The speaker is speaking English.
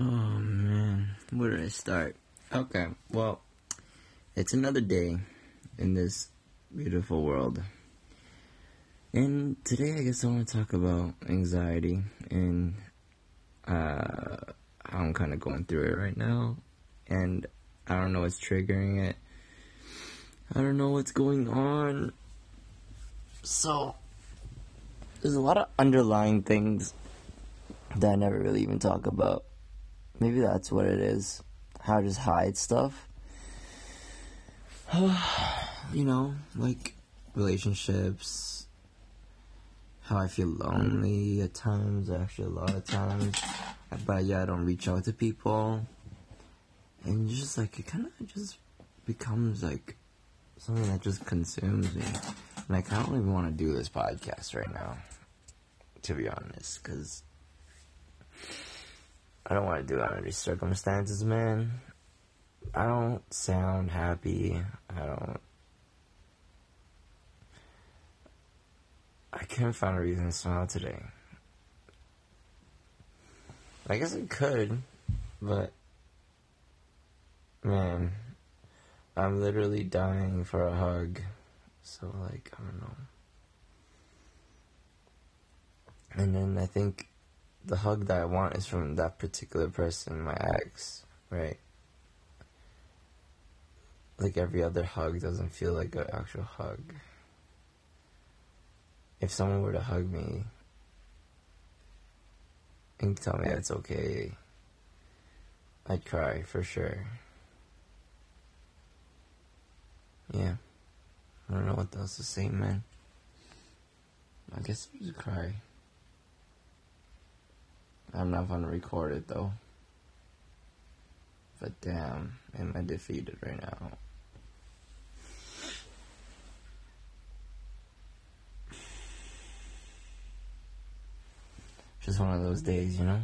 Oh man, where did I start? Okay, well, it's another day in this beautiful world. And today I guess I want to talk about anxiety and uh, how I'm kind of going through it right now. And I don't know what's triggering it. I don't know what's going on. So, there's a lot of underlying things that I never really even talk about. Maybe that's what it is. How I just hide stuff. you know, like relationships, how I feel lonely at times, actually, a lot of times. But yeah, I don't reach out to people. And just like, it kind of just becomes like something that just consumes me. Like, I kind of don't even want to do this podcast right now, to be honest, because I don't want to do it under these circumstances, man. I don't sound happy. I don't. I couldn't find a reason to smile today. I guess I could, but. Man, I'm literally dying for a hug. So, like, I don't know. And then I think the hug that I want is from that particular person, my ex, right? Like every other hug doesn't feel like an actual hug. If someone were to hug me and tell me that's okay, I'd cry for sure. Yeah. I don't know what else to say, man. I guess I just cry. I'm not gonna record it though. But damn, am I defeated right now? Just one of those days, you know?